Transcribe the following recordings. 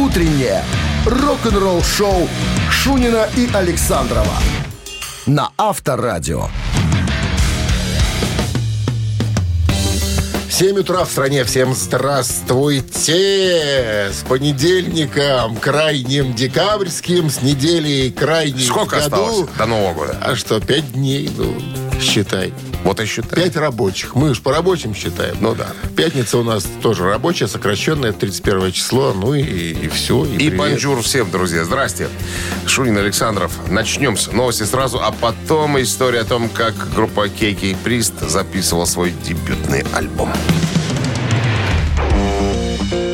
утреннее рок-н-ролл-шоу Шунина и Александрова на Авторадио. 7 утра в стране. Всем здравствуйте! С понедельником, крайним декабрьским, с неделей крайней Сколько году. осталось до Нового года? А что, пять дней? Ну, считай. Вот и считай. Пять рабочих. Мы уж по рабочим считаем. Ну да. Пятница у нас тоже рабочая, сокращенная, 31 число. Ну и, и все. И, И привет. бонжур всем, друзья. Здрасте. Шунин Александров. Начнем с новости сразу, а потом история о том, как группа KK's Priest записывала свой дебютный альбом.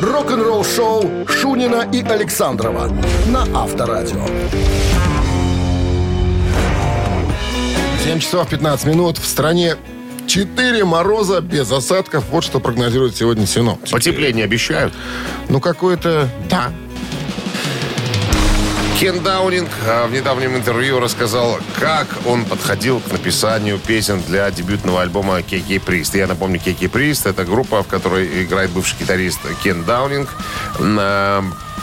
Рок-н-ролл-шоу Шунина и Александрова на Авторадио. 7 часов 15 минут. В стране 4 мороза без осадков. Вот что прогнозирует сегодня синоптики. Потепление обещают. Ну, какое-то... Да. Кен Даунинг а, в недавнем интервью рассказал, как он подходил к написанию песен для дебютного альбома KK's Priest. Я напомню, KK's Priest — это группа, в которой играет бывший гитарист Кен Даунинг.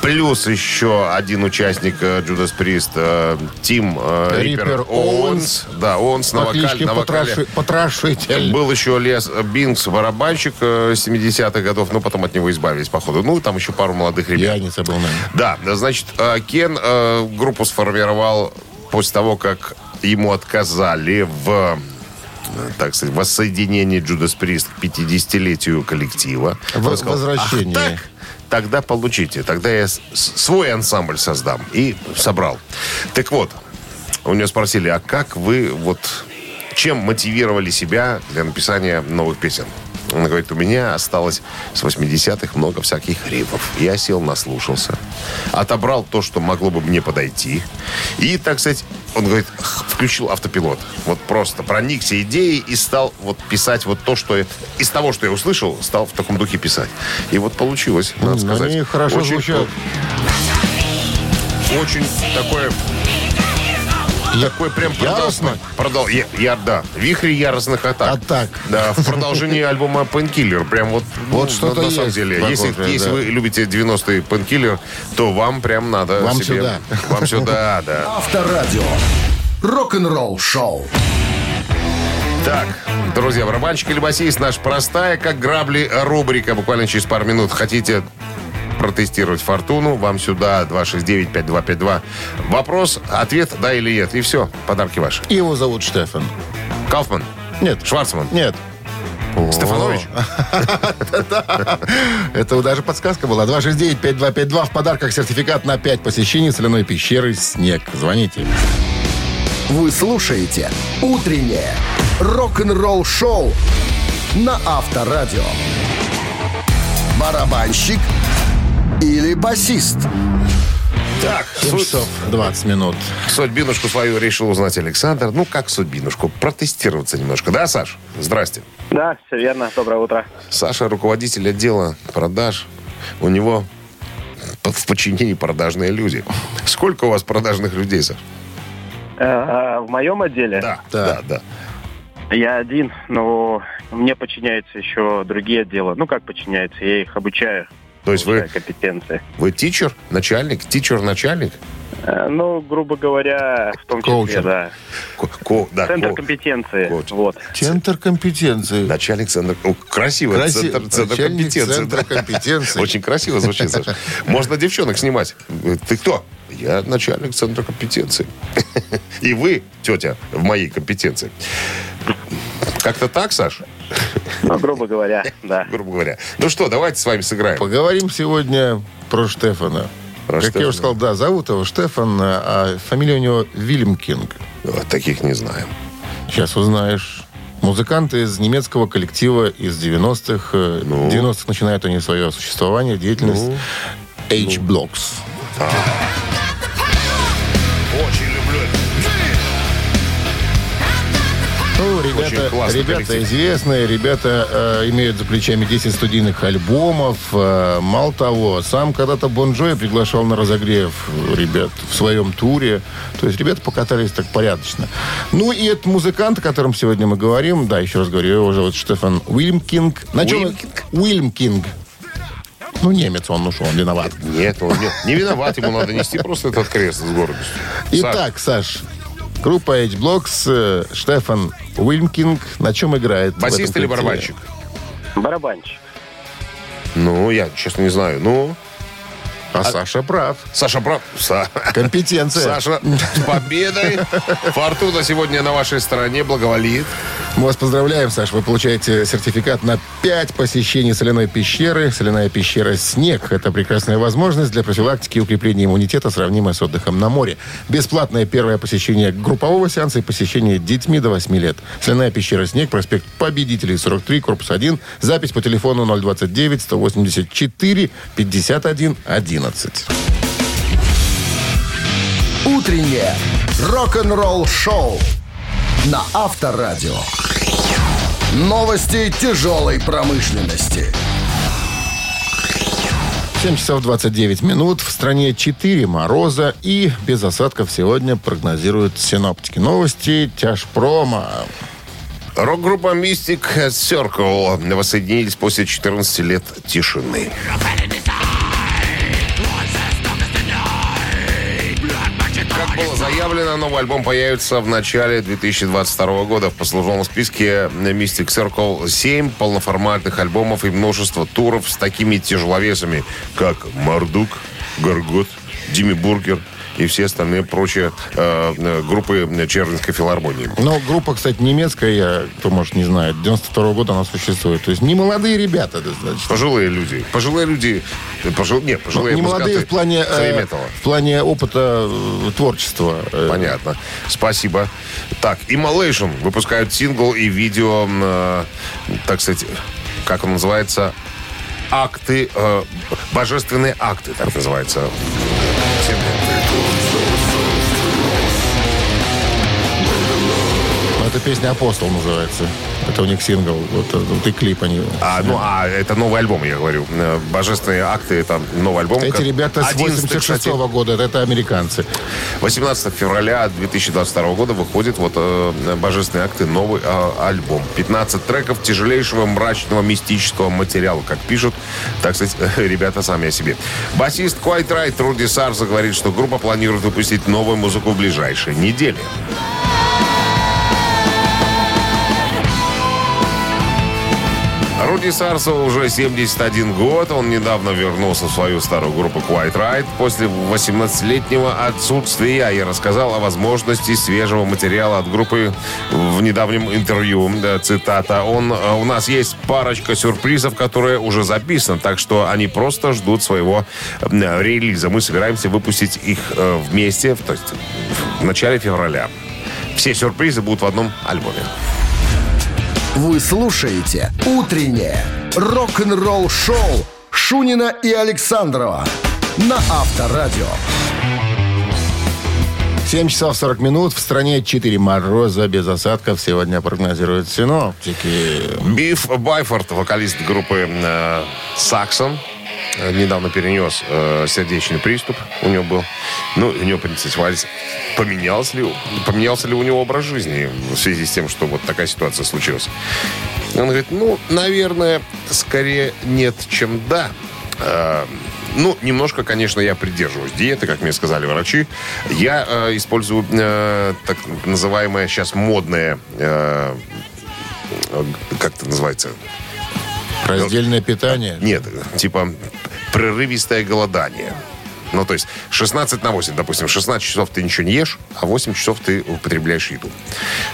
Плюс еще один участник Judas Priest, э, Тим э, Риппер Оуэнс. Да, Оуэнс на, кличке на вокале. Потрошитель. Был еще Лес Бинкс, барабанщик э, 70-х годов, но потом от него избавились, походу. Ну, там еще пару молодых ребят. Я не забыл, наверное. Да, значит, э, Кен э, группу сформировал после того, как ему отказали в э, так сказать, воссоединении Джудас Прист к 50-летию коллектива. В- сказал, возвращение. «Ах, так? Тогда получите. Тогда я свой ансамбль создам. И собрал. Так вот, у него спросили, а как вы вот чем мотивировали себя для написания новых песен? Он говорит, у меня осталось с 80-х много всяких рифов. Я сел, наслушался, отобрал то, что могло бы мне подойти. И, так сказать, он говорит, включил автопилот. Вот просто проникся идеей и стал вот писать вот то, что... я- Из того, что я услышал, стал в таком духе писать. И вот получилось, надо сказать. Они хорошо Очень- звучат. Очень такое... Такой прям Яростно? Продол... Я, я- да. Вихри яростных атак. Атак. Да, в продолжении альбома Painkiller. Прям вот, Вот ну, что-то на, на самом есть деле. Если, если да. вы любите 90-й Painkiller, то вам прям надо Вам себе- сюда. Вам сюда, да. Авторадио. Рок-н-ролл-шоу. Так, друзья, барабанщик или басист наш простая, как грабли, рубрика. Буквально через пару минут хотите протестировать фортуну, вам сюда 269-5252. Вопрос, ответ, да или нет. И все, подарки ваши. Его зовут Штефан. Кауфман, Нет. Шварцман, Нет. Стефанович. Это даже подсказка была. 269-5252. В подарках сертификат на 5 посещений соляной пещеры «Снег». Звоните. Вы слушаете «Утреннее рок-н-ролл-шоу» на Авторадио. Барабанщик или басист? Так, 7 суть- часов 20 минут. судьбинушку свою решил узнать Александр. Ну, как судьбинушку? Протестироваться немножко. Да, Саш? Здрасте. Да, все верно. Доброе утро. Саша руководитель отдела продаж. У него в подчинении продажные люди. Сколько у вас продажных людей, Саш? Э, В моем отделе Да, да, да. я один, но мне подчиняются еще другие отделы. Ну, как подчиняются? Я их обучаю. То есть вы, компетенции. вы тичер, начальник, тичер-начальник? Э, Ну, грубо говоря, в том числе, Коучер. да. Ко- ко- да, Центр ко- компетенции. коуч. Вот. Центр компетенции. Начальник центра... О, красиво. Краси- Центр, центр компетенции. центра да. компетенции. Очень красиво звучит, Саша. Можно девчонок снимать. Ты кто? Я начальник центра компетенции. И вы, тетя, в моей компетенции. Как-то так, Саш? Ну, грубо говоря, да. Грубо говоря. Ну что, давайте с вами сыграем. Поговорим сегодня про Штефана. Про как я Штефана. уже сказал, да, зовут его Штефан, а фамилия у него Вильям Кинг. Вот таких не знаем. Сейчас узнаешь. Музыкант из немецкого коллектива из 90-х. э, Ну? 90-х начинают они свое существование, деятельность. H-Blocks. Очень Ну, Очень ребята, классный ребята коллектив. известные, ребята э, имеют за плечами 10 студийных альбомов. Э, мало того, сам когда-то Bon Jovi приглашал на разогрев ребят в своем туре. То есть ребята покатались так порядочно. Ну и этот музыкант, о котором сегодня мы говорим, да, еще раз говорю, его зовут Штефан Уильям Кинг. На чем- Уильям Кинг? Уильям Кинг. Ну, немец он ушел, он виноват. Нет, он не, не виноват, ему надо нести просто этот крест с гордостью. Итак, Саш, группа H-Blockx, э, Штефан Уилькинг, на чем играет? Басист или барабанщик? Барабанщик. Ну, я, честно, не знаю. Ну, А, Саша прав. Саша, прав. Са- Компетенция. Саша, с победой. Фортуна сегодня на вашей стороне благоволит. Мы вас поздравляем, Саш. Вы получаете сертификат на 5 посещений соляной пещеры. Соляная пещера «Снег» — это прекрасная возможность для профилактики и укрепления иммунитета, сравнимая с отдыхом на море. Бесплатное первое посещение группового сеанса и посещение детьми до 8 лет. Соляная пещера «Снег», проспект Победителей, 43, корпус 1. Запись по телефону 029-184-51-11. Утреннее рок-н-ролл-шоу на Авторадио. Новости тяжелой промышленности. 7 часов 29 минут. В стране 4 мороза и без осадков сегодня прогнозируют синоптики. Новости тяжпрома. Рок-группа Mystic Circle воссоединились после 14 лет тишины. Было заявлено, новый альбом появится в начале 2022 года. В послужном списке Mystic Circle 7 полноформатных альбомов и множество туров с такими тяжеловесами, как Мардук, Горгот, Дими Бургер и все остальные прочие э, э, группы Чернинской филармонии. Но группа, кстати, немецкая, я, кто, может, не знает, 92 года она существует. То есть не молодые ребята достаточно. Пожилые люди. Пожилые люди. Пожил... Нет, Ну, пожилые не молодые в плане, э, в плане опыта э, творчества. Э, Понятно. Спасибо. Так, Immolation выпускают сингл и видео, э, так сказать, как он называется, акты, э, божественные акты, так называется. Это песня «Апостол» называется. Это у них сингл. Вот, э, вот и клип они... А, ну, а, это новый альбом, я говорю. Э, Божественные акты, это новый альбом. Эти ребята с 11, 86 кстати, года, это американцы. 18 февраля 2022 года выходит вот э, «Божественные акты» новый э, альбом. 15 треков тяжелейшего мрачного мистического материала, как пишут, так сказать, ребята сами о себе. Басист Quite Right Руди Сарза говорит, что группа планирует выпустить новую музыку в ближайшие недели. Руди Сарсу уже 71 год. Он недавно вернулся в свою старую группу Quite Right. После 18-летнего отсутствия я рассказал о возможности свежего материала от группы в недавнем интервью. Цитата. Он, э, у нас есть парочка сюрпризов, которые уже записаны, так что они просто ждут своего релиза. Мы собираемся выпустить их э, вместе, то есть в начале февраля. Все сюрпризы будут в одном альбоме. Вы слушаете «Утреннее рок-н-ролл-шоу» Шунина и Александрова на Авторадио. 7 часов 40 минут. В стране 4 мороза без осадков. Сегодня прогнозируют синоптики. Биф Байфорд, вокалист группы э, Саксон, э, недавно перенес э, сердечный приступ. У него был. Ну, у него поинтересовались, поменялся ли, поменялся ли у него образ жизни в связи с тем, что вот такая ситуация случилась. Он говорит, ну, наверное, скорее нет, чем да. Э, ну, немножко, конечно, я придерживаюсь диеты, как мне сказали врачи. Я э, использую э, так называемое сейчас модное, э, э, как это называется, Раздельное питание. нет, типа прерывистое голодание. Ну, то есть 16 на 8, допустим, 16 часов ты ничего не ешь, а 8 часов ты употребляешь еду.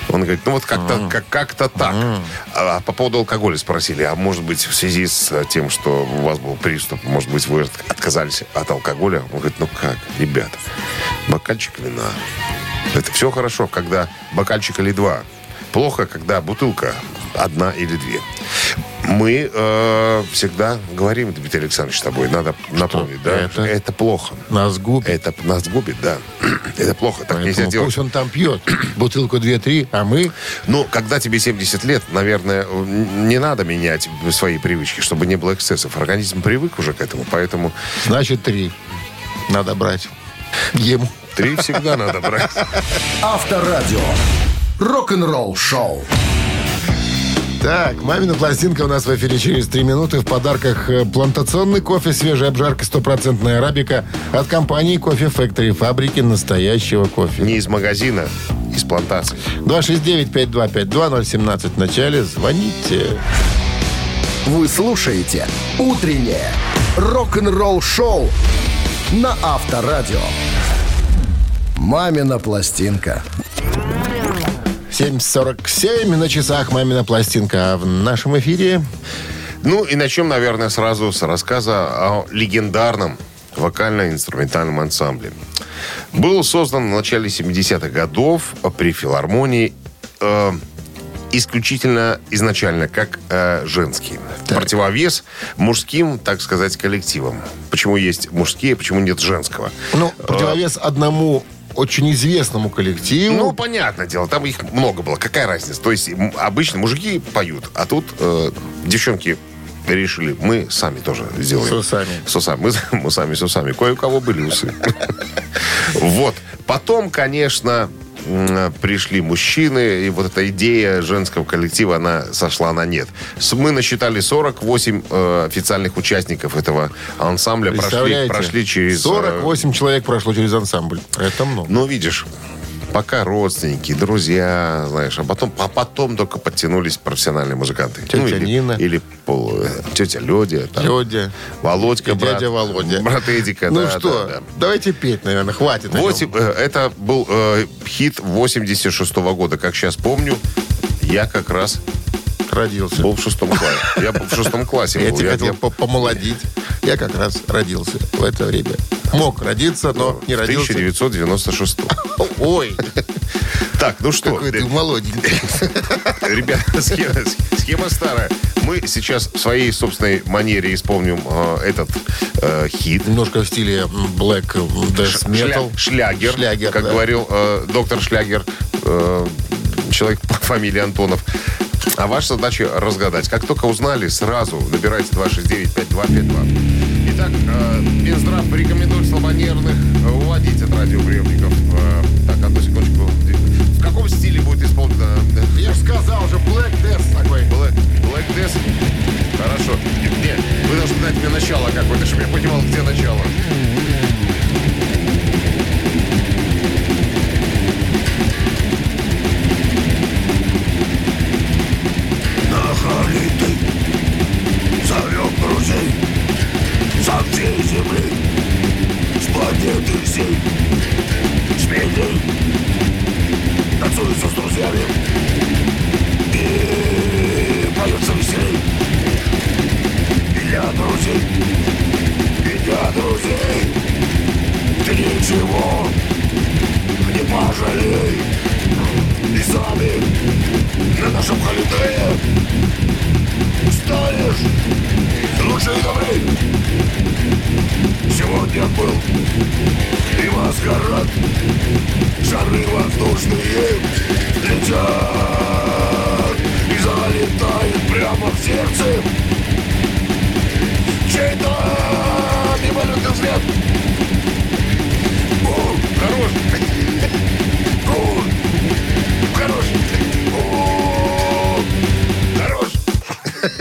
Он говорит, ну вот как-то как, как-то так. А по поводу алкоголя спросили, а может быть в связи с тем, что у вас был приступ, может быть вы отказались от алкоголя? Он говорит, ну как, ребята, бокальчик вина. Это все хорошо, когда бокальчик или два. Плохо, когда бутылка одна или две. Мы э, всегда говорим, Дмитрий Александрович, с тобой, надо напомнить, да? это? это плохо. Нас губит. Это нас губит, да. Это плохо, так нельзя Поэтому делать. пусть он там пьет бутылку 2-3, а мы... Ну, когда тебе 70 лет, наверное, не надо менять свои привычки, чтобы не было эксцессов. Организм привык уже к этому, поэтому Значит, 3 надо брать. Ему. три всегда надо брать. Авторадио. Рок-н-ролл-шоу. Так, мамина пластинка у нас в эфире через три минуты. В подарках э, плантационный кофе, свежая обжарка, стопроцентная арабика от компании Кофе Factory, фабрики настоящего кофе. Не из магазина, из плантации. 269-5252-017 в начале. Звоните. Вы слушаете «Утреннее рок-н-ролл-шоу» на Авторадио. «Мамина пластинка». 7.47 на часах «Мамина пластинка». А в нашем эфире Ну и начнем, наверное, сразу с рассказа о легендарном вокально-инструментальном ансамбле. Был создан в начале 70-х годов при филармонии э, исключительно изначально как э, женский. Противовес мужским, так сказать, коллективам. Почему есть мужские, почему нет женского? ну, противовес одному очень известному коллективу. Ну, понятное дело, там их много было. Какая разница? То есть обычно мужики поют, а тут э, девчонки решили, мы сами тоже сделаем. С усами. С усами. Мы, мы сами с усами. Кое у кого были усы. Вот. Потом, конечно, пришли мужчины, и вот эта идея женского коллектива, она сошла на нет. Мы насчитали 48 э, официальных участников этого ансамбля. Прошли, прошли через... э, 48 человек прошло через ансамбль. Это много. ну, видишь, пока родственники, друзья, знаешь, а потом, а потом только подтянулись профессиональные музыканты. Тетя Ну, или, Нина. Или пол- э, тетя Лёдя. там, Лёдя. Володька, брат. дядя Володя. Брат Эдика, Ну да, что, да, да. давайте петь, наверное, хватит. о нем. Восемь- э, это был э, хит 86 года, как сейчас помню. Я как раз Родился. был в шестом классе. Я в шестом классе. Я Я- хотел помолодить. Я как раз родился в это время. Мог родиться, но не в родился. 1996. Ой, Так, ну что, какой ты молоденький. Ребята, схема, схема старая. Мы сейчас в своей собственной манере исполним э, этот э, хит. Немножко в стиле Black Death Metal. Шля- шлягер, Шлягер, как да. говорил э, доктор Шлягер, э, человек по фамилии Антонов. А ваша задача разгадать. Как только узнали, сразу набирайте 269-5252. Итак, э, Минздрав рекомендует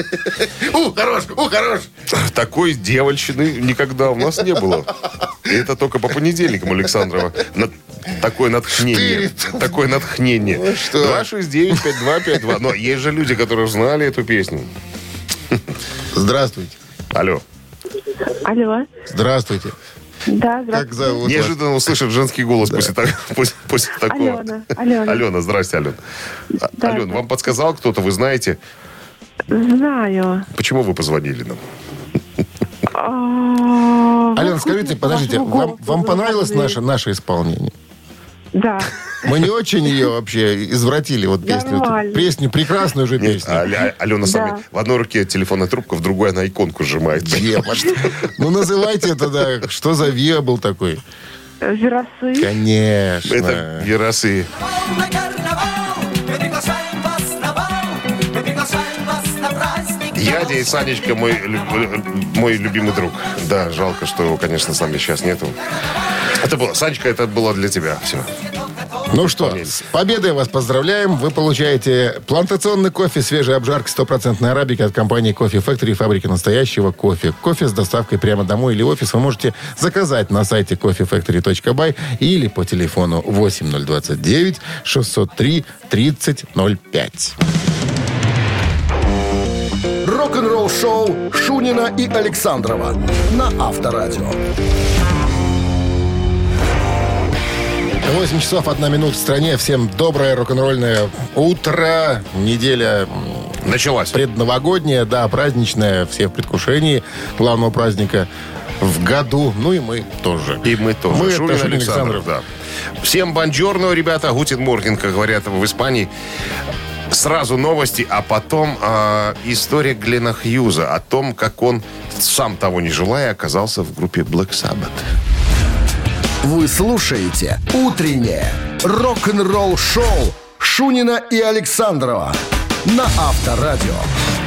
У, хорош, у, хорош. Такой дьявольщины никогда у нас не было. И это только по понедельникам, Александрова. На- Такое натхнение. Штырит. Такое натхнение. Ну что? 269-5252. Но есть же люди, которые знали эту песню. Здравствуйте. Алло. Алло. Здравствуйте. Да, Как здравствуйте. зовут вас? Неожиданно услышать женский голос после, так- после, после такого. Алена, Алена. Алена, здрасте, Ален. А- Да, Ален, да. вам подсказал кто-то, вы знаете, Знаю. почему вы позвонили нам? А, Алена, скажите, подождите, вам, вам понравилось наше, наше исполнение? Да. Мы не очень ее вообще извратили, вот песню. Нормально. Песню, прекрасную же песню. а- а- Алена сами Да. в одной руке телефонная трубка, в другой она иконку сжимает. Демон. Ну, называйте это, да, что за Виа был такой? Веросы. Конечно. Это Герасы. Праздник. Ядя и Санечка мой, лю- мой любимый друг. Да, жалко, что его, конечно, с нами сейчас нету. Это было, Санечка, это было для тебя все. Ну что, с победой вас поздравляем. Вы получаете плантационный кофе, свежая обжарка, стопроцентной арабики от компании Кофе Factory, фабрики настоящего кофе. Кофе с доставкой прямо домой или офис вы можете заказать на сайте coffeefactory.by или по телефону 8029 603 3005. Рок-н-ролл шоу Шунина и Александрова на Авторадио. 8 часов 1 минут в стране. Всем доброе рок-н-ролльное утро. Неделя Началась. предновогодняя, да, праздничная. Все в предвкушении главного праздника в году. Ну и мы тоже. И мы тоже. Мы это Шунин Шунин Александров, да. Всем бонжорно, ребята. Гутин Морген, как говорят в Испании. Сразу новости, а потом а, история Глена Хьюза о том, как он, сам того не желая, оказался в группе Black Sabbath. Вы слушаете «Утреннее рок-н-ролл-шоу» Шунина и Александрова на Авторадио.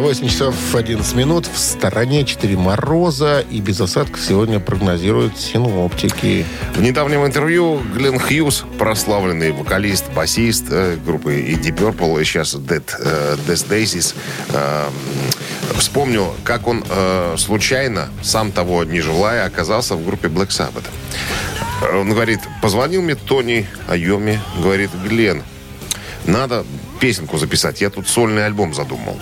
8 часов 11 минут. В стороне 4 мороза и без осадков сегодня прогнозируют синоптики. В недавнем интервью Глен Хьюз, прославленный вокалист, басист э, группы и Deep Purple, и сейчас Dead, э, Death Daisies, э, вспомнил, как он э, случайно, сам того не желая, оказался в группе Black Sabbath. Э, Он говорит, позвонил мне Тони Айоми, говорит, Глен, надо песенку записать. Я тут сольный альбом задумал.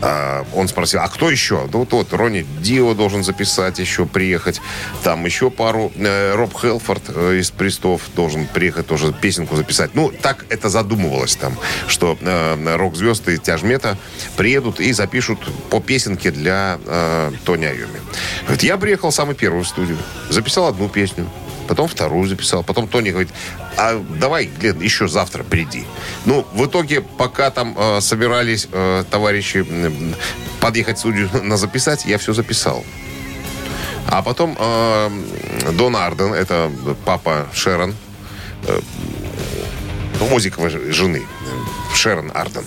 А, он спросил, а кто еще? Да вот, вот Ронни Дио должен записать, еще приехать. Там еще пару. Э, Роб Хелфорд э, из Пристов должен приехать тоже песенку записать. Ну, так это задумывалось там, что э, рок-звезды тяжмета приедут и запишут по песенке для Тони Айоми. Говорит, я приехал самый первый в студию. Записал одну песню. Потом вторую записал. Потом Тони говорит, а давай, Глен, еще завтра приди. Ну, в итоге, пока там э, собирались э, товарищи м, подъехать в студию на записать, я все записал. А потом э, Дон Арден, это папа Шерон, э, Музиковой жены, э, Шерон Арден,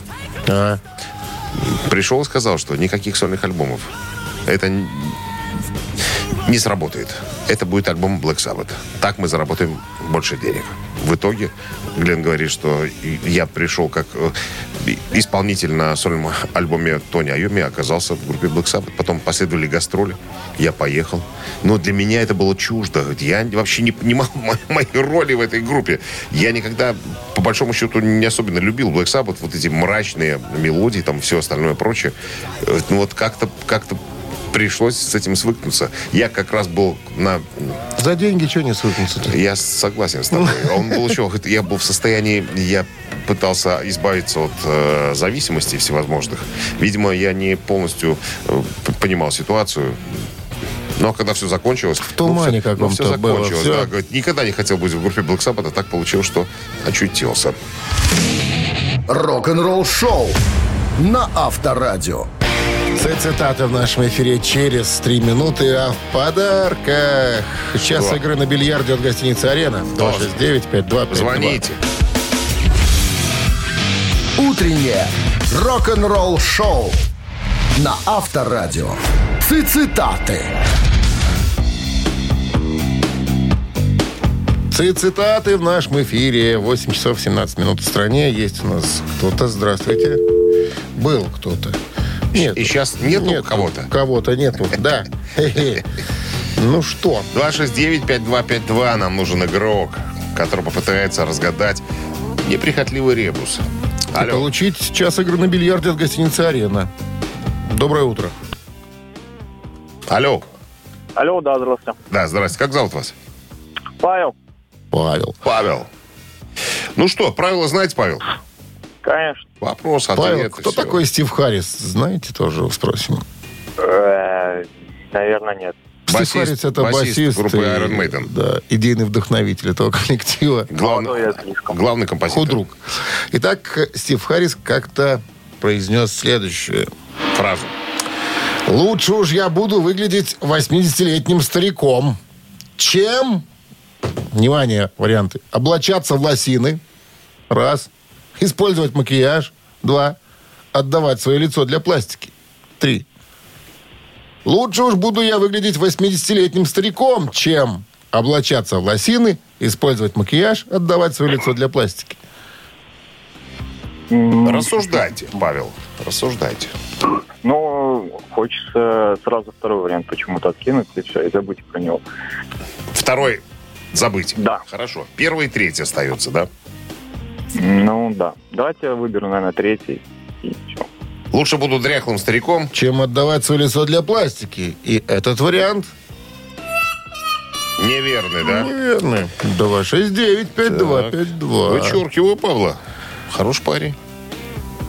А, пришел и сказал, что никаких сольных альбомов. Это не сработает. Это будет альбом Black Sabbath. Так мы заработаем больше денег. В итоге Глен говорит, что я пришел как э, исполнитель на сольном альбоме Тони Айоми, оказался в группе Black Sabbath. Потом последовали гастроли. Я поехал. Но для меня это было чуждо. Я вообще не понимал мо- моей роли в этой группе. Я никогда, по большому счету, не особенно любил Black Sabbath. Вот эти мрачные мелодии, там все остальное прочее. Э, Ну вот как-то как-то пришлось с этим свыкнуться. Я как раз был на... за деньги что не свыкнуться Я согласен с тобой. Он был еще... Я был в состоянии... Я пытался избавиться от э, зависимостей всевозможных. Видимо, я не полностью э, понимал ситуацию. Но когда все закончилось... В тумане все, каком-то все было, закончилось. всё. Да, говорит, никогда не хотел быть в группе Black Sabbath, а так получилось, что очутился. Рок-н-ролл шоу на Авторадио. Цитаты в нашем эфире через три минуты, а в подарках час Что? игры на бильярде от гостиницы «Арена». 269-5252. Звоните. Утреннее рок-н-ролл шоу на Авторадио. Цитаты. Цитаты в нашем эфире. 8 часов 17 минут в стране. Есть у нас кто-то. Здравствуйте. Был кто-то. Нет. И сейчас нету кого-то? Кого-то нету, да. Ну что? 269-5252. Нам нужен игрок, который попытается разгадать неприхотливый ребус. И Алло. получить час игры на бильярде от гостиницы «Арена». Доброе утро. Алло. Алло, да, здравствуйте. Да, здрасте. Как зовут вас? Павел, Павел. Павел. Ну что, правила знаете, Павел? конечно. Вопрос, ответ. Павел, кто всё. такой Стив Харрис? Знаете, тоже спросим. Э, Наверное, нет. Стив Басист- Харрис это басист басист. группы Iron Maiden. Да, идейный вдохновитель этого коллектива. Главный, Ну, главный композитор. Худрук. Итак, Стив Харрис как-то произнес следующее. Фразу. Лучше уж я буду выглядеть 80-летним стариком, чем, внимание, варианты, облачаться в лосины, раз, использовать макияж, два, отдавать свое лицо для пластики, три. Лучше уж буду я выглядеть 80-летним стариком, чем Облачаться в лосины, использовать макияж, отдавать свое лицо для пластики. Рассуждайте, Павел, рассуждайте. Ну, хочется сразу второй вариант почему-то откинуть и все, и забыть про него. Второй забыть. Да. Хорошо. Первый и третий остается, да? Ну, да. Давайте я выберу, наверное, третий. И все. Лучше буду дряхлым стариком. Чем отдавать свое лицо для пластики. И этот вариант Неверный, да? неверный. 269-5252. Вычеркиваю Павла. Хороший парень.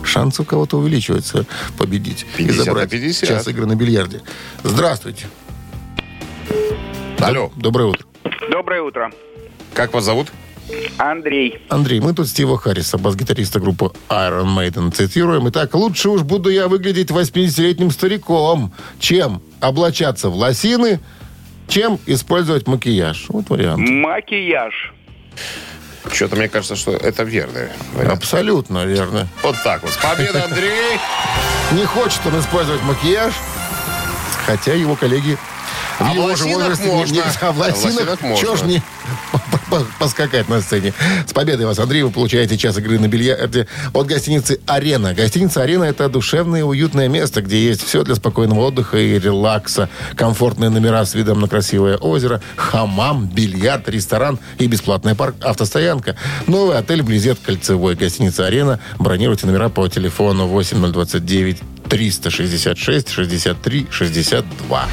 Шанс у кого-то увеличивается победить. 50 и забрать 50. час игры на бильярде. Здравствуйте. Алло, Доброе утро. Доброе утро. как вас зовут? Андрей. Андрей, мы тут Стива Харриса, бас-гитариста группы Iron Maiden, цитируем. Итак, лучше уж буду я выглядеть 80-летним стариком, чем облачаться в лосины, чем использовать макияж. Вот вариант. Макияж. Что-то мне кажется, что это вариант. Абсолютно верно. Вот так вот. С победой, Андрей! Не хочет он использовать макияж, хотя его коллеги в А его же возрасте не- можно. не- а в А лосинах можно. чё ж не поскакать на сцене. С победой вас, Андрей, вы получаете час игры на бильярде от гостиницы «Арена». Гостиница «Арена» — это душевное и уютное место, где есть все для спокойного отдыха и релакса. Комфортные номера с видом на красивое озеро, хамам, бильярд, ресторан и бесплатная парк, автостоянка. Новый отель вблизи от Кольцевой. Гостиница «Арена». Бронируйте номера по телефону 8029 366 63 62.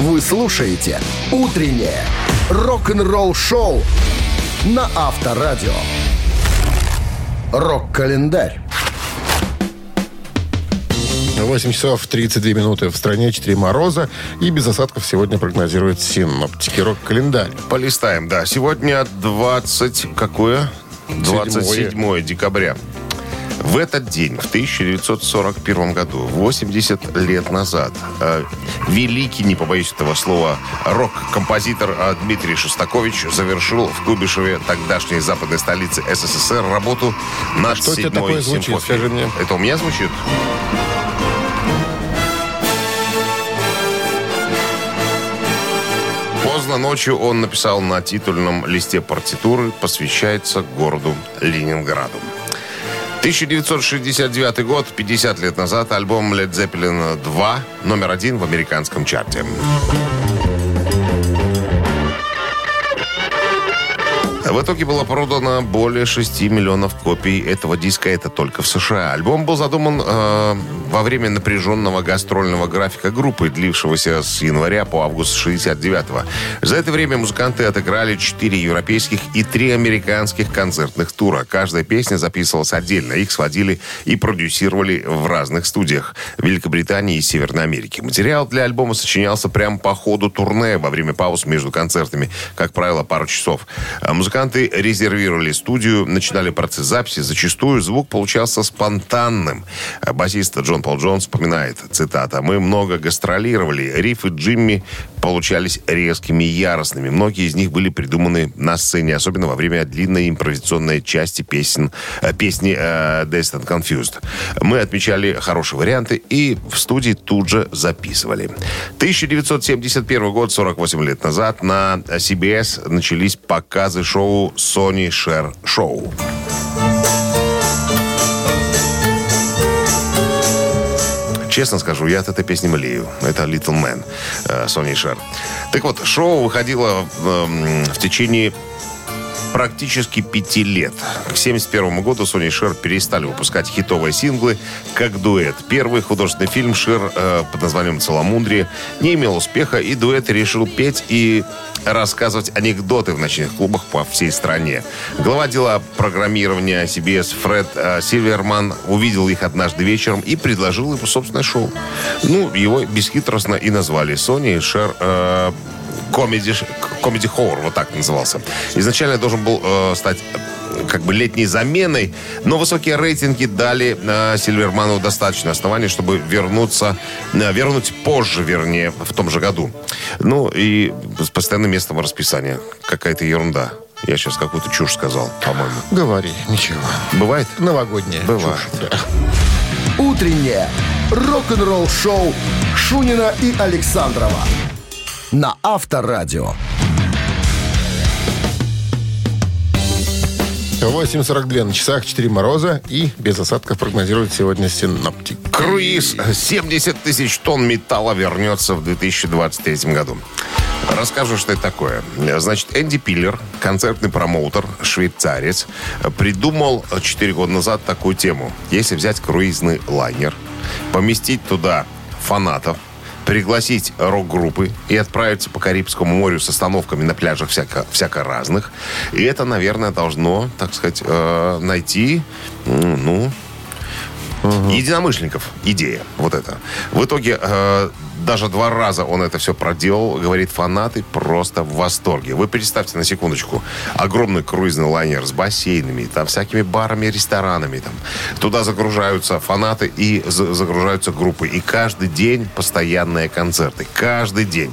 Вы слушаете «Утреннее рок-н-ролл-шоу» на Авторадио. Рок-календарь. 8 часов 32 минуты в стране, 4 мороза. И без осадков сегодня прогнозируют синоптики рок-календарь. Полистаем, да. Сегодня 20... Какое? 27 декабря. В этот день, в 1941 году, 80 лет назад, э, великий, не побоюсь этого слова, рок-композитор э, Дмитрий Шостакович завершил в Куйбышеве, тогдашней западной столице СССР, работу над Что седьмой такое звучит, симфонией. скажи мне? Это у меня звучит? Поздно ночью он написал на титульном листе партитуры «Посвящается городу Ленинграду». 1969 год, 50 лет назад, альбом Led Zeppelin 2, номер один в американском чарте. В итоге было продано более 6 миллионов копий этого диска. Это только в США. Альбом был задуман э, во время напряженного гастрольного графика группы, длившегося с января по август 69-го. За это время музыканты отыграли 4 европейских и 3 американских концертных тура. Каждая песня записывалась отдельно. Их сводили и продюсировали в разных студиях Великобритании и Северной Америки. Материал для альбома сочинялся прямо по ходу турне во время пауз между концертами. Как правило, пару часов. А Музыканты резервировали студию, начинали процесс записи. Зачастую звук получался спонтанным. А Басист Джон Пол Джонс вспоминает, цитата, «Мы много гастролировали. Рифы Джимми получались резкими и яростными. Многие из них были придуманы на сцене, особенно во время длинной импровизационной части песен, э, песни э, Dazed and Confused. Мы отмечали хорошие варианты и в студии тут же записывали. 1971 год, 48 лет назад, на CBS начались показы шоу Sony Share Show. Честно скажу, я от этой песни млею. Это Little Man, э, Sony Share. Так вот, шоу выходило эм, в течение практически пяти лет. К 1971 году Sony и Шер перестали выпускать хитовые синглы как дуэт. Первый художественный фильм Шер э, под названием «Целомудрие» не имел успеха, и дуэт решил петь и рассказывать анекдоты в ночных клубах по всей стране. Глава дела программирования CBS Фред э, Сильверман увидел их однажды вечером и предложил ему собственное шоу. Ну, его бесхитростно и назвали Sony и Шер э, Comedy, Comedy Horror, вот так назывался. Изначально должен был э, стать э, как бы летней заменой, но высокие рейтинги дали э, Сильверману достаточно оснований, чтобы вернуться, э, вернуть позже, вернее, в том же году. Ну и с постоянным местом расписания. Какая-то ерунда. Я сейчас какую-то чушь сказал, по-моему. Говори, ничего. Бывает? Новогодняя. Бывает. чушь, да. Утреннее рок-н-ролл-шоу Шунина и Александрова на Авторадио. 8.42 на часах, 4 мороза и без осадков прогнозируют сегодня синоптик. Круиз 70 тысяч тонн металла вернется в 2023 году. Расскажу, что это такое. Значит, Энди Пиллер, концертный промоутер, швейцарец, придумал 4 года назад такую тему. Если взять круизный лайнер, поместить туда фанатов – пригласить рок-группы и отправиться по Карибскому морю с остановками на пляжах всяко, всяко разных. И это, наверное, должно, так сказать, э, найти, ну, единомышленников. Идея. Вот это. В итоге э, даже два раза он это все проделал. Говорит, фанаты просто в восторге. Вы представьте на секундочку. Огромный круизный лайнер с бассейнами, там всякими барами, ресторанами. Там. Туда загружаются фанаты и за- загружаются группы. И каждый день постоянные концерты. Каждый день.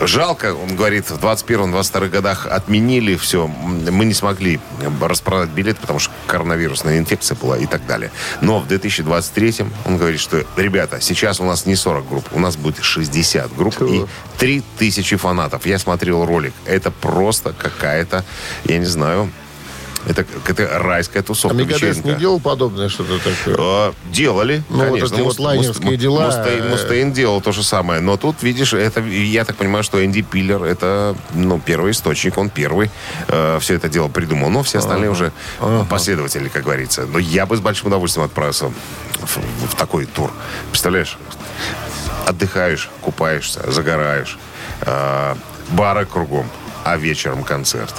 Жалко, он говорит, в 21-22 годах отменили все. Мы не смогли распродать билет, потому что коронавирусная инфекция была и так далее. Но в 2023 он говорит, что, ребята, сейчас у нас не 40 групп, у нас будет 60 групп и 3000 фанатов. Я смотрел ролик. Это просто какая-то, я не знаю, это какая-то райская А тусовка. Мегадес не делал подобное что-то такое? Э, Делали, Ну, вот конечно. вот лайнерские дела, Мустейн, э, Мустейн делал то же самое. Но тут, видишь, это, я так понимаю, что Энди Пиллер это ну, первый источник, он первый э, все это дело придумал. Но все остальные уже последователи, как говорится. Но я бы с большим удовольствием отправился в, в такой тур. Представляешь? Отдыхаешь, купаешься, загораешь. э, бары кругом, а вечером концерт.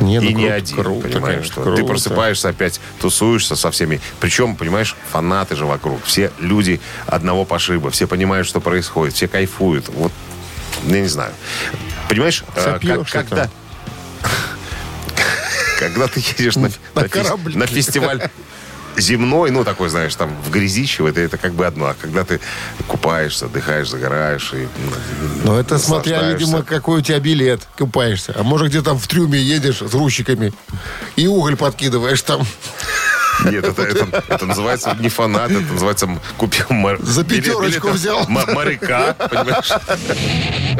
Не, ну и не круто, один, круто, понимаешь, конечно, что круто. ты просыпаешься опять, тусуешься со всеми. Причем, понимаешь, фанаты же вокруг. Все люди одного пошиба. Все понимают, что происходит. Все кайфуют. Вот, я не знаю. Понимаешь, э, Сопьешь как- когда... Когда ты едешь на, На на фестиваль земной, ну, такой, знаешь, там, в грязищево, это, это как бы одно. А когда ты купаешься, отдыхаешь, загораешь и Ну, это смотря, видимо, какой у тебя билет, купаешься. А может, где там в трюме едешь с грузчиками и уголь подкидываешь там. Нет, это, это, это называется не фанат, это называется купил мор- За билет- пятерочку билет взял. м- моряка, понимаешь?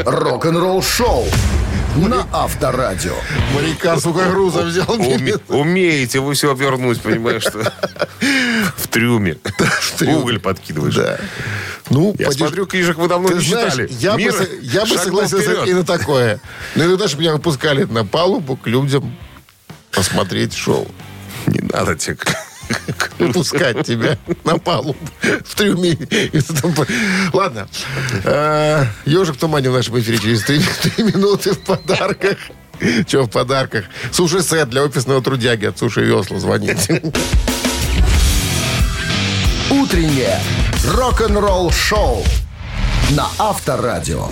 Рок-н-ролл шоу на Авторадио. Моряка, сука, груза взял. Умеете вы все обернуть, понимаешь, что в трюме трюме. уголь подкидываешь. Да. Ну, Я подеш- смотрю, книжек вы давно Ты не знаешь, читали. я бы, Мир со- я бы согласился вперед. и на такое. Но иногда же меня выпускали на палубу к людям посмотреть шоу. Не надо тебе. Выпускать тебя на палубу в трюме. Ладно. Э, Ежик в тумане в нашем эфире через три минуты в подарках. Че в подарках? Суши-сет для офисного трудяги от Суши Весла. Звоните. Утреннее рок-н-ролл шоу на Авторадио.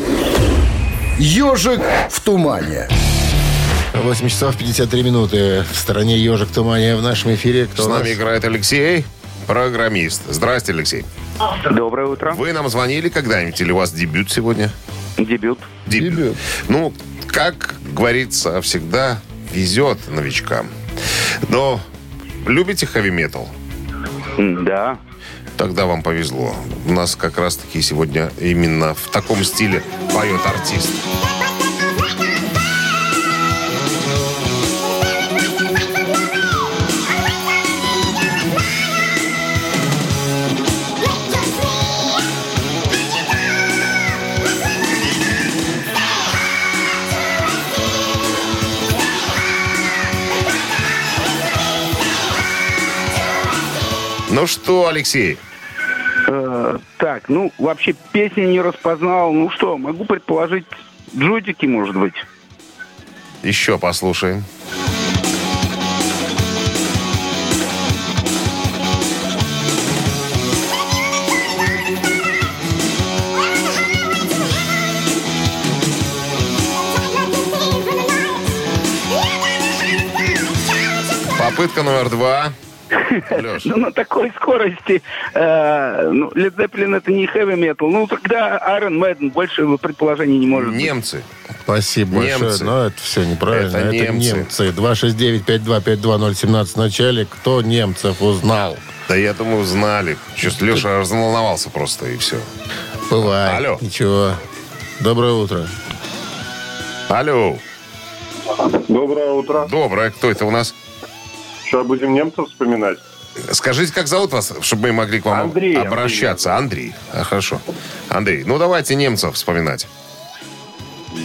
Ежик в тумане. 8 часов 53 минуты. В стороне Ежик в тумане в нашем эфире. Кто С нами играет Алексей, программист. Здрасте, Алексей. Доброе утро. Вы нам звонили когда-нибудь или у вас дебют сегодня? Дебют. Дебют. Ну, как говорится, всегда везет новичкам. Но любите хэви-метал? Да. Тогда вам повезло. У нас как раз-таки сегодня именно в таком стиле поет артист. Ну что, Алексей, Э, так, ну, вообще песни не распознал. Ну что, могу предположить, джутики, может быть. еще послушаем. Попытка номер два. Ну, на такой скорости, э, ну, Led Zeppelin это не heavy metal. Ну, тогда Iron Maiden больше предположений не может быть. немцы. Спасибо большое. Немцы. Но это все неправильно. Это Это, немцы. немцы. 269-5252017 в начале. Кто немцев узнал? Да я думаю, знали. Сейчас Леша разволновался просто, и все. Бывает. Алло. Ничего. Доброе утро. Алло. Доброе утро. Доброе. Кто это у нас? Что, будем немцев вспоминать? Скажите, как зовут вас, чтобы мы могли к вам Андрей, обращаться? Андрей. А, хорошо. Андрей, ну давайте немцев вспоминать.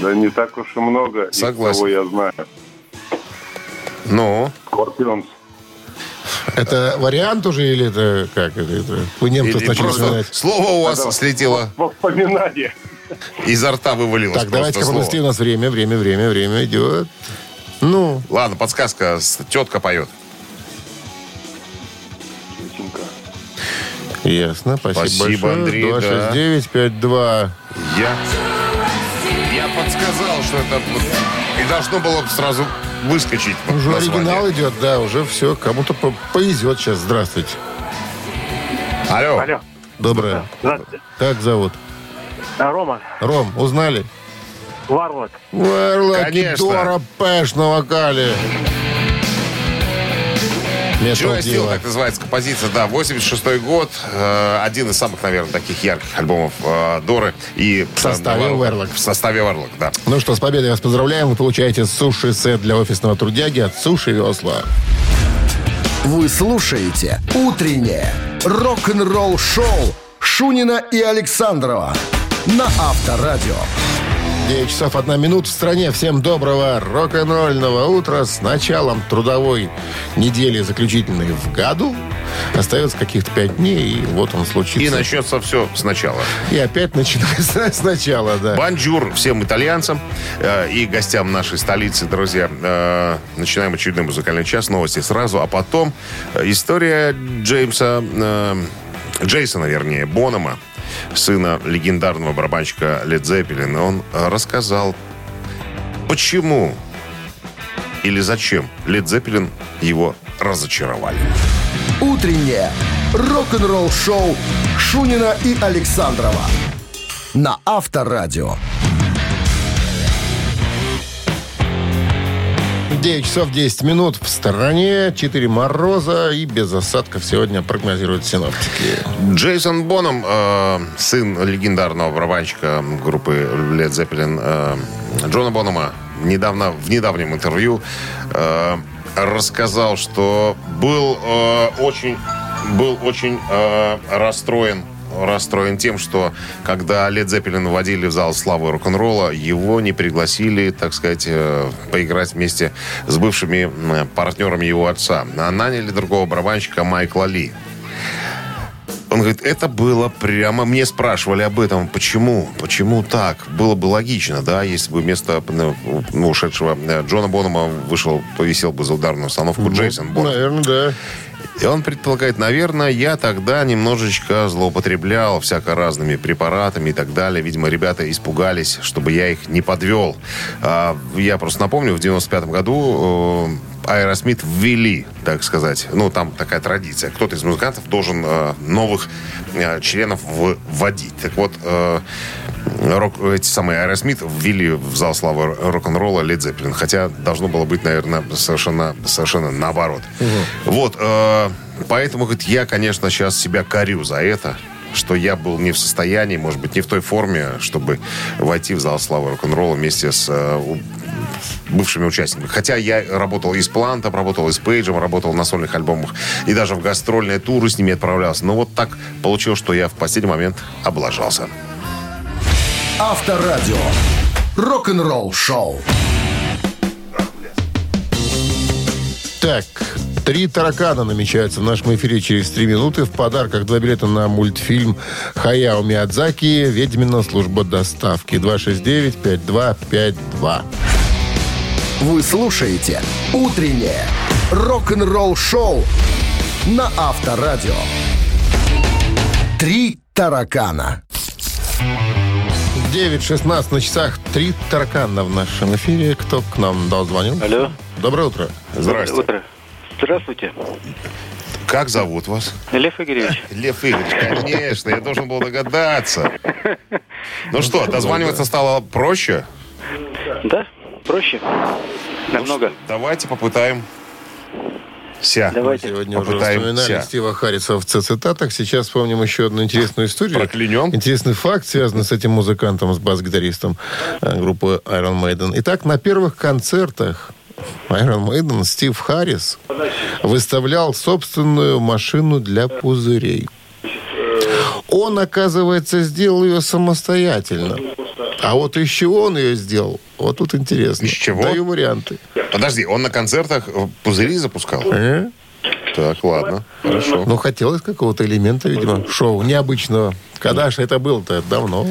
Да не так уж и много. Согласен. кого я знаю. Ну, Скорпионс. Это вариант уже или это как? Это, это? Вы немцев или начали вспоминать. слово у вас Это слетело, Воспоминания. изо рта вывалилось Так, давайте-ка у нас время, время, время, время идет. Ну, Ладно, подсказка. Тетка поет. Ясно, спасибо, Спасибо, большое. Андрей, да. 269-52. Я, я подсказал, что это и должно было сразу выскочить. Уже название. оригинал идет, да, уже все, кому-то по- повезет сейчас. Здравствуйте. Алло. Алло, Доброе. здравствуйте. Как зовут? Рома, Ром, узнали? Варлок. Верлоки Конечно. Дора Пэш на вокале. Joy Steel, так называется композиция, да, 86 год, э, один из самых, наверное, таких ярких альбомов э, Доры и В составе э, Warlock. В составе Варлок, да. Ну что, с победой вас поздравляем. Вы получаете суши-сет для офисного трудяги от Суши Весла. Вы слушаете «Утреннее рок-н-ролл-шоу» Шунина и Александрова на Авторадио. 9 часов 1 минут в стране. Всем доброго рок-н-ролльного утра с началом трудовой недели заключительной в году. Остается каких-то 5 дней, и вот он случится. И начнется все сначала. И опять начинается сначала, да. Бонжур всем итальянцам э, и гостям нашей столицы, друзья. Э, начинаем очередной музыкальный час. Новости сразу, а потом э, история Джеймса, э, Джейсона, вернее, Бонома, сына легендарного барабанщика Лед Зеппелин. Он рассказал, почему или зачем Лед Зеппелин его разочаровали. «Утреннее рок-н-ролл-шоу» Шунина и Александрова на Авторадио. 9 часов 10 минут в стороне, 4 мороза и без осадков сегодня прогнозируют синоптики. Джейсон Боном, э, сын легендарного барабанщика группы Led Zeppelin э, Джона Бонома, недавно, в недавнем интервью э, рассказал, что был э, очень, был очень э, расстроен расстроен тем, что когда Лед Зеппелин вводили в зал славы рок-н-ролла, его не пригласили, так сказать, э, поиграть вместе с бывшими партнерами его отца. А наняли другого барабанщика Майкла Ли. Он говорит, это было прямо... Мне спрашивали об этом. Почему? Почему так? Было бы логично, да, если бы вместо ну, ушедшего э, Джона Бонома вышел, повисел бы за ударную установку Джейсон Боном. Наверное, да. И он предполагает, наверное, я тогда немножечко злоупотреблял всяко разными препаратами и так далее. Видимо, ребята испугались, чтобы я их не подвел. А, я просто напомню, в 95 году э, Аэросмит ввели, так сказать, ну, там такая традиция. Кто-то из музыкантов должен э, новых э, членов вводить. Так вот, э, рок, эти самые Аэросмит ввели в зал славы рок-н-ролла Led Zeppelin. Хотя должно было быть, наверное, совершенно, совершенно наоборот. Вот, э, поэтому, говорит, я, конечно, сейчас себя корю за это что я был не в состоянии, может быть, не в той форме, чтобы войти в зал славы рок-н-ролла вместе с э, бывшими участниками. Хотя я работал и с Плантом, работал и с Пейджем, работал на сольных альбомах, и даже в гастрольные туры с ними отправлялся. Но вот так получилось, что я в последний момент облажался. Авторадио. Рок-н-ролл-шоу. Так, три таракана намечаются в нашем эфире через три минуты. В подарках два билета на мультфильм Хаяо Миядзаки «Ведьмина служба доставки» 269-5252. Вы слушаете «Утреннее рок-н-ролл-шоу» на Авторадио. Три таракана. 9.16 на часах. Три таракана в нашем эфире. Кто к нам дозвонил? Алло. Доброе утро. Здрасте. Утро. Здравствуйте. Как зовут вас? Лев Игоревич. Лев Игоревич, конечно, я должен был догадаться. Ну что, дозваниваться стало проще? Да, проще. Намного. Давайте попытаем. Ся. Давайте. Сегодня уже Попытаемся. вспоминали Стива Харриса в цитатах. Сейчас вспомним еще одну интересную историю. Проклянем. Интересный факт, связанный с этим музыкантом, с бас-гитаристом э, группы Iron Maiden. Итак, на первых концертах Iron Maiden Стив Харрис выставлял собственную машину для пузырей. Он, оказывается, сделал ее самостоятельно. А вот из чего он ее сделал? Вот тут интересно. Из чего? Даю варианты. Подожди, он на концертах э, пузыри запускал? Э? Так, ладно. Хорошо. Ну, хотелось какого-то элемента, видимо, шоу необычного. Когда же это было-то? Давно.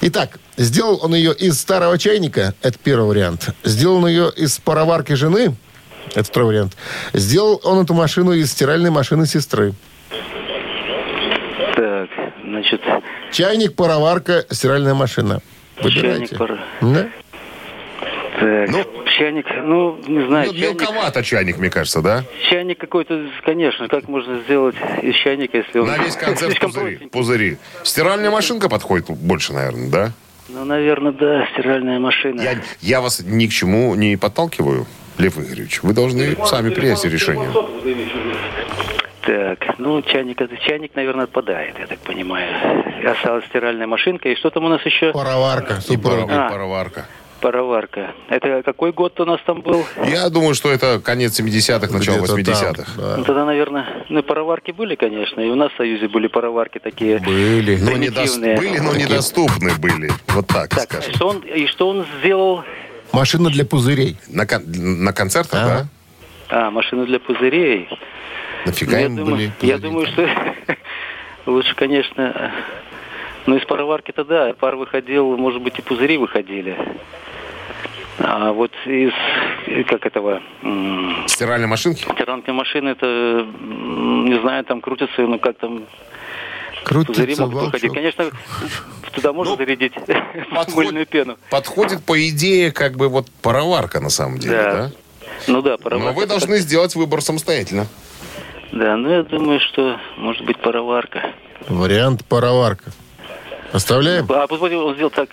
Итак, сделал он ее из старого чайника. Это первый вариант. Сделал он ее из пароварки жены. Это второй вариант. Сделал он эту машину из стиральной машины сестры. Значит, Чайник, пароварка, стиральная машина. Выбирайте. чайник, пара. Да? Так, чайник, ну, не знаю, Ну, чайник, мелковато чайник, мне кажется, да? чайник какой-то, конечно, как можно сделать из чайника, если он... На весь концерт пузыри. пузыри. Стиральная машинка подходит больше, наверное, да? Ну, наверное, да, стиральная машина. Я, я вас ни к чему не подталкиваю, Лев Игоревич. Вы должны сами принять решение. Так, ну, чайник, это чайник, наверное, отпадает, я так понимаю. Осталась стиральная машинка, и что там у нас еще? Пароварка. Пара- и А. пароварка. Пароварка. Это какой год у нас там был? Я думаю, что это конец 70-х, начало Где-то 80-х. там, да. Ну, тогда, наверное, ну, пароварки были, конечно, и у нас в Союзе были пароварки такие. Были. Но недос- Примитивные. Были, но недоступны были. Вот так, Так, скажем. что он, и что он сделал? Машина для пузырей. На, кон- на концертах, Ага. да? А, машину для пузырей. Нафига я, им думаю, были я пузыри? думаю, что лучше, конечно, ну, из пароварки-то да, пар выходил, может быть, и пузыри выходили. А вот из, как этого, Стиральной машинки? стиральной машины, это, не знаю, там крутится, ну, как там, пузыри Крутится могут выходить. Конечно, туда можно Ну, зарядить мыльную пену. Подходит, по идее, как бы вот пароварка на самом деле, Да. да? Ну да, Но пароварка. вы должны сделать выбор самостоятельно. Да, ну я думаю, что может быть пароварка. Вариант пароварка. Оставляем? А посмотрите, он сделал так.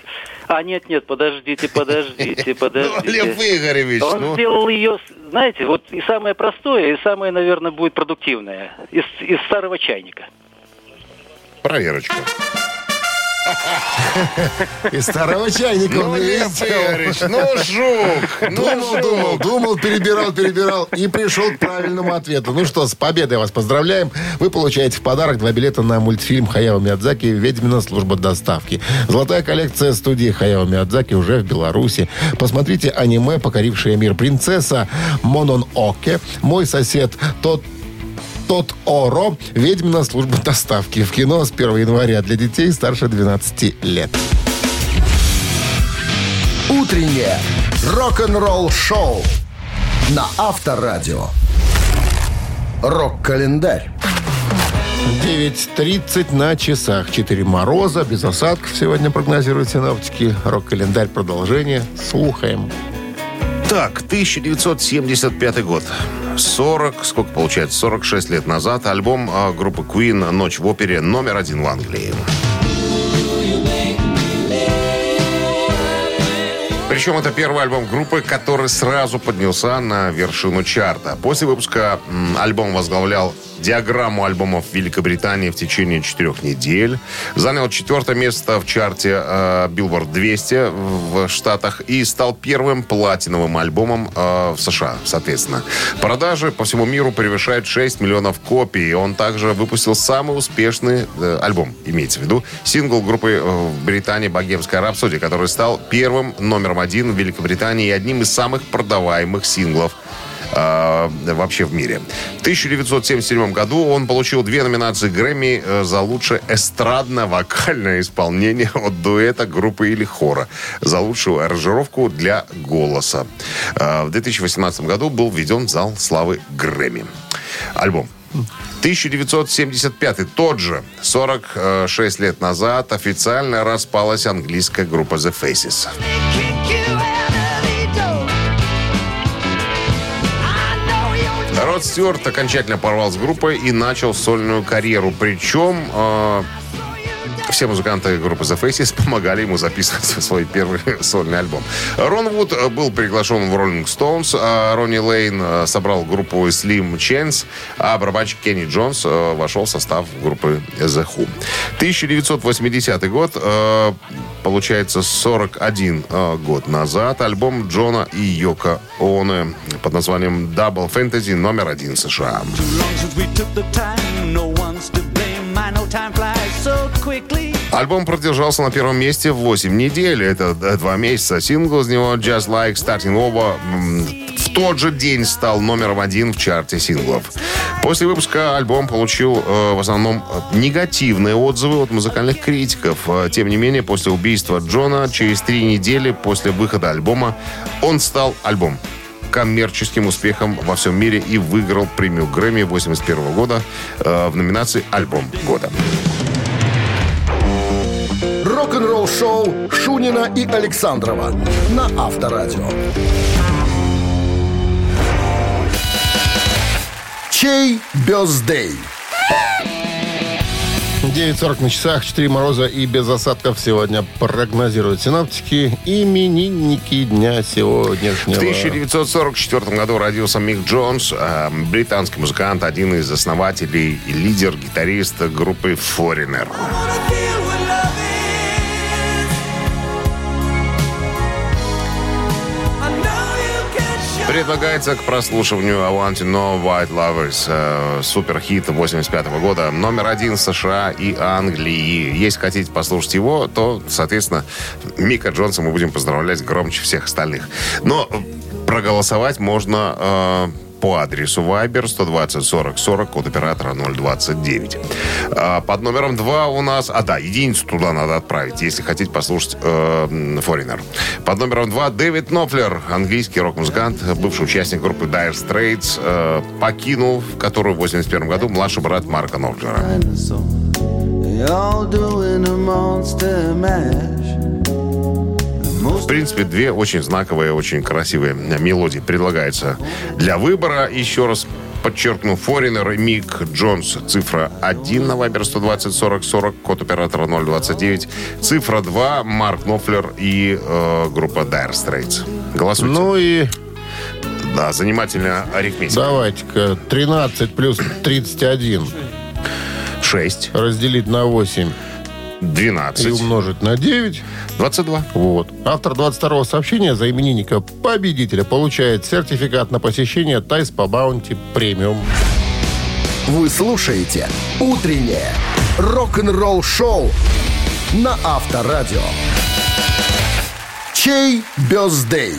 А, нет, нет, подождите, подождите, Ну, подождите. Лев Игоревич, Он ну... сделал ее, знаете, вот и самое простое, и самое, наверное, будет продуктивное. Из, из старого чайника. Проверочка. Из старого чайника Ну, он сделал. Игоревич, ну, жук, ну, Думал, думал, думал, перебирал, перебирал и пришел к правильному ответу. Ну что, с победой вас поздравляем. Вы получаете в подарок два билета на мультфильм Хаяо Миядзаки «Ведьмина служба доставки». Золотая коллекция студии Хаяо Миядзаки уже в Беларуси. Посмотрите аниме «Покорившая мир принцесса» Монон Оке. Мой сосед тот тот Оро. Ведьмина служба доставки. В кино с 1 января для детей старше 12 лет. Утреннее рок-н-ролл-шоу на Авторадио. Рок-календарь. 9.30 на часах. 4 мороза, без осадков сегодня прогнозируют синоптики. Рок-календарь продолжение. Слухаем. Так, 1975 год. 40, сколько получается, 46 лет назад альбом а, группы Queen «Ночь в опере» номер один в Англии. Причем это первый альбом группы, который сразу поднялся на вершину чарта. После выпуска альбом возглавлял диаграмму альбомов Великобритании в течение четырех недель. Занял четвертое место в чарте э, Billboard 200 в Штатах и стал первым платиновым альбомом э, в США, соответственно. Продажи по всему миру превышают 6 миллионов копий. Он также выпустил самый успешный э, альбом, имеется в виду, сингл группы э, в Британии «Богемская рапсодия», который стал первым номером один в Великобритании и одним из самых продаваемых синглов э, вообще в мире. В 1977 году он получил две номинации Грэмми э, за лучшее эстрадно-вокальное исполнение от дуэта, группы или хора, за лучшую аранжировку для голоса. Э, в 2018 году был введен в зал славы Грэмми. Альбом 1975 тот же, 46 лет назад, официально распалась английская группа The Faces. Стюарт окончательно порвал с группой и начал сольную карьеру. Причем э, все музыканты группы The Faces помогали ему записывать свой первый сольный альбом. Рон Вуд э, был приглашен в Rolling Stones, а Ронни Лейн э, собрал группу Slim Chance, а барабанщик Кенни Джонс э, вошел в состав группы The Who. 1980 год, получается 41 э, год назад, альбом Джона и Йока Оне под названием Double Fantasy номер один США. Альбом продержался на первом месте 8 недель. Это э, два месяца. Сингл из него Just Like Starting Over в тот же день стал номером один в чарте синглов. После выпуска альбом получил э, в основном э, негативные отзывы от музыкальных критиков. Э, Тем не менее, после убийства Джона, через три недели после выхода альбома, он стал альбом коммерческим успехом во всем мире и выиграл премию Грэмми 81 года э, в номинации «Альбом года». Рок-н-ролл шоу Шунина и Александрова на Авторадио. Чей бездей? 9.40 на часах, 4 мороза и без осадков сегодня прогнозируют синаптики. Именинники дня сегодняшнего. В 1944 году родился Мик Джонс, э, британский музыкант, один из основателей и лидер, гитарист группы Foreigner. Предлагается к прослушиванию I Want to Know White Lovers. э, суперхит 85 года. Номер один США и Англии. Если хотите послушать его, то, соответственно, Мика Джонса мы будем поздравлять громче всех остальных. Но проголосовать можно э, по адресу Viber 120 40 40, код оператора 029. А, под номером 2 у нас... А, да, единицу туда надо отправить, если хотите послушать э, Foreigner. Под номером 2 Дэвид Нофлер, английский рок-музыкант, бывший участник группы Dire Straits, э, покинул, в которую в 81 году младший брат Марка Нофлера. В принципе, две очень знаковые, очень красивые мелодии предлагается для выбора. Еще раз подчеркну, Foreigner Мик Джонс. Цифра 1 на Viber 120 40 40, код оператора 029. Цифра 2 Марк Нофлер и э, группа Dire Straits. Голосуйте. Ну и Да, занимательная арифметика. давайте-ка 13 плюс 31 6, разделить на 8 и 12, умножить на 9. 22. Вот. Автор 22-го сообщения за именинника победителя получает сертификат на посещение Тайс по Баунти премиум. Вы слушаете «Утреннее рок-н-ролл-шоу» на Авторадио. Чей birthday?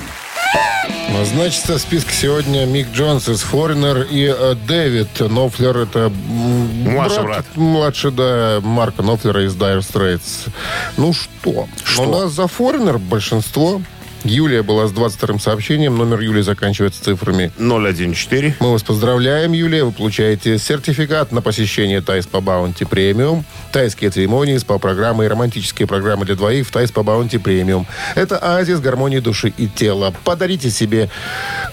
Значится в списке сегодня Мик Джонс из Foreigner и э, Дэвид Нопфлер. Это Младший брат. Младший, да, Марка Нопфлера из Dire Straits. Ну что? Что? У нас за Foreigner большинство. Юлия была с 22-м сообщением. Номер Юлии заканчивается цифрами 014. Мы вас поздравляем, Юлия. Вы получаете сертификат на посещение Thai Spa Bounty Premium. Тайские церемонии, СПА-программы и романтические программы для двоих в Thai Spa Bounty Premium. Это оазис гармонии души и тела. Подарите себе,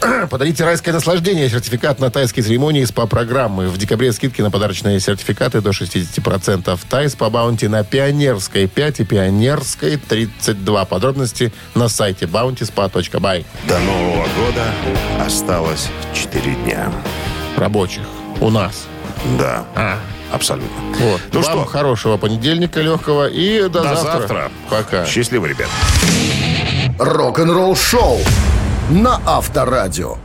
подарите райское наслаждение. Сертификат на тайские церемонии и СПА-программы. В декабре скидки на подарочные сертификаты до 60%. Thai Spa Bounty на Пионерской 5 и Пионерской 32. Подробности на сайте bountyspa.by. До Нового года осталось 4 дня. Рабочих. У нас. Да, А, абсолютно. Вот. Ну Вам что? хорошего понедельника легкого и до, До завтра. завтра. Пока. Счастливо, ребят. Рок-н-ролл-шоу на Авторадио.